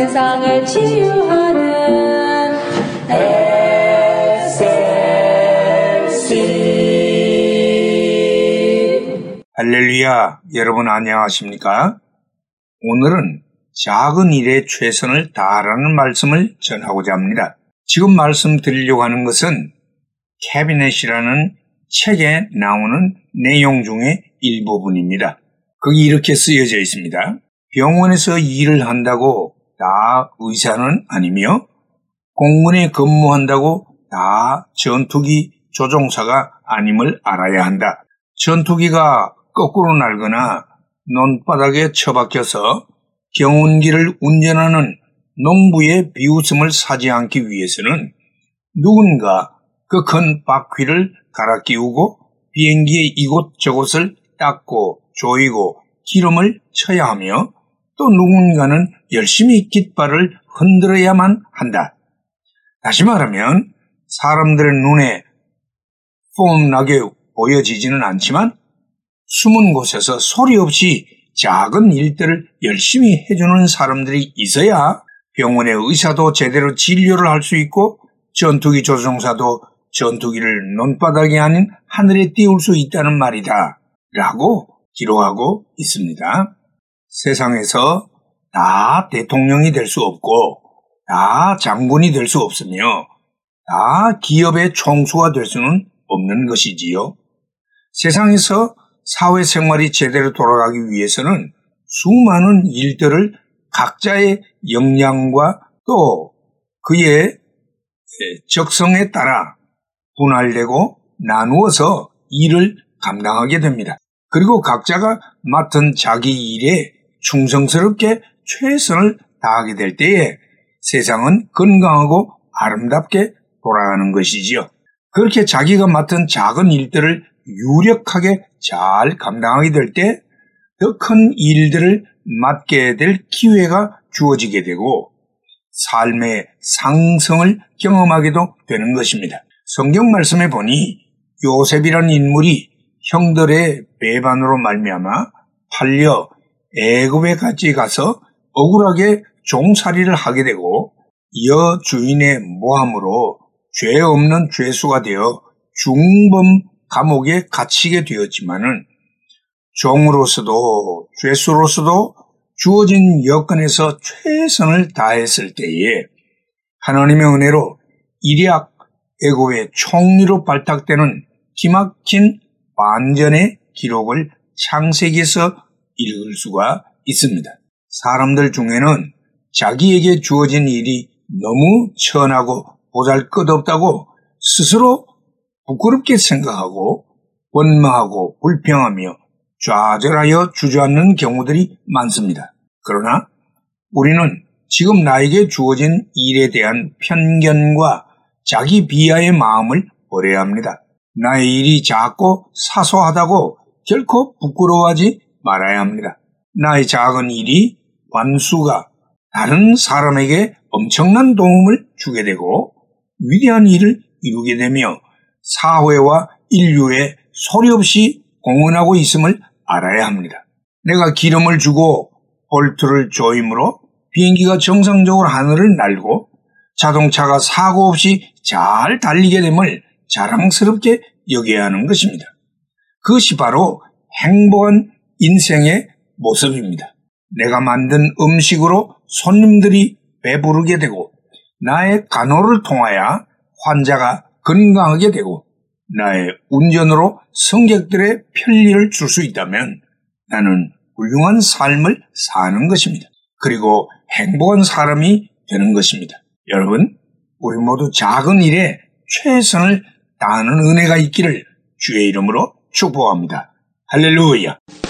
세상을 치유하는 SLC 할렐루야, 여러분 안녕하십니까? 오늘은 작은 일에 최선을 다하라는 말씀을 전하고자 합니다. 지금 말씀드리려고 하는 것은 캐비넷이라는 책에 나오는 내용 중의 일부분입니다. 거기 이렇게 쓰여져 있습니다. 병원에서 일을 한다고 다 의사는 아니며 공군에 근무한다고 다 전투기 조종사가 아님을 알아야 한다. 전투기가 거꾸로 날거나 논바닥에 처박혀서 경운기를 운전하는 농부의 비웃음을 사지 않기 위해서는 누군가 그 큰 바퀴를 갈아 끼우고 비행기의 이곳저곳을 닦고 조이고 기름을 쳐야 하며 또 누군가는 열심히 깃발을 흔들어야만 한다. 다시 말하면 사람들의 눈에 폼나게 보여지지는 않지만 숨은 곳에서 소리 없이 작은 일들을 열심히 해주는 사람들이 있어야 병원의 의사도 제대로 진료를 할 수 있고 전투기 조종사도 전투기를 논바닥이 아닌 하늘에 띄울 수 있다는 말이다. 라고 기록하고 있습니다. 세상에서 다 대통령이 될 수 없고 다 장군이 될 수 없으며 다 기업의 총수가 될 수는 없는 것이지요. 세상에서 사회생활이 제대로 돌아가기 위해서는 수많은 일들을 각자의 역량과 또 그의 적성에 따라 분할되고 나누어서 일을 감당하게 됩니다. 그리고 각자가 맡은 자기 일에 충성스럽게 최선을 다하게 될 때에 세상은 건강하고 아름답게 돌아가는 것이지요. 그렇게 자기가 맡은 작은 일들을 유력하게 잘 감당하게 될 때 더 큰 일들을 맡게 될 기회가 주어지게 되고 삶의 상승을 경험하게도 되는 것입니다. 성경 말씀에 보니 요셉이라는 인물이 형들의 배반으로 말미암아 팔려 애굽에 같이 가서 억울하게 종살이를 하게 되고 여 주인의 모함으로 죄 없는 죄수가 되어 중범 감옥에 갇히게 되었지만은 종으로서도 죄수로서도 주어진 여건에서 최선을 다했을 때에 하나님의 은혜로 일약 애고의 총리로 발탁되는 기막힌 반전의 기록을 창세기에서 읽을 수가 있습니다. 사람들 중에는 자기에게 주어진 일이 너무 천하고 보잘 것 없다고 스스로 부끄럽게 생각하고 원망하고 불평하며 좌절하여 주저앉는 경우들이 많습니다. 그러나 우리는 지금 나에게 주어진 일에 대한 편견과 자기 비하의 마음을 버려야 합니다. 나의 일이 작고 사소하다고 결코 부끄러워하지 말아야 합니다. 나의 작은 일이 관수가 다른 사람에게 엄청난 도움을 주게 되고 위대한 일을 이루게 되며 사회와 인류에 소리 없이 공헌하고 있음을 알아야 합니다. 내가 기름을 주고 볼트를 조임으로 비행기가 정상적으로 하늘을 날고 자동차가 사고 없이 잘 달리게 됨을 자랑스럽게 여겨야 하는 것입니다. 그것이 바로 행복한 인생의 모습입니다. 내가 만든 음식으로 손님들이 배부르게 되고 나의 간호를 통하여 환자가 건강하게 되고 나의 운전으로 승객들의 편리를 줄 수 있다면 나는 훌륭한 삶을 사는 것입니다. 그리고 행복한 사람이 되는 것입니다. 여러분, 우리 모두 작은 일에 최선을 다하는 은혜가 있기를 주의 이름으로 축복합니다. 할렐루야!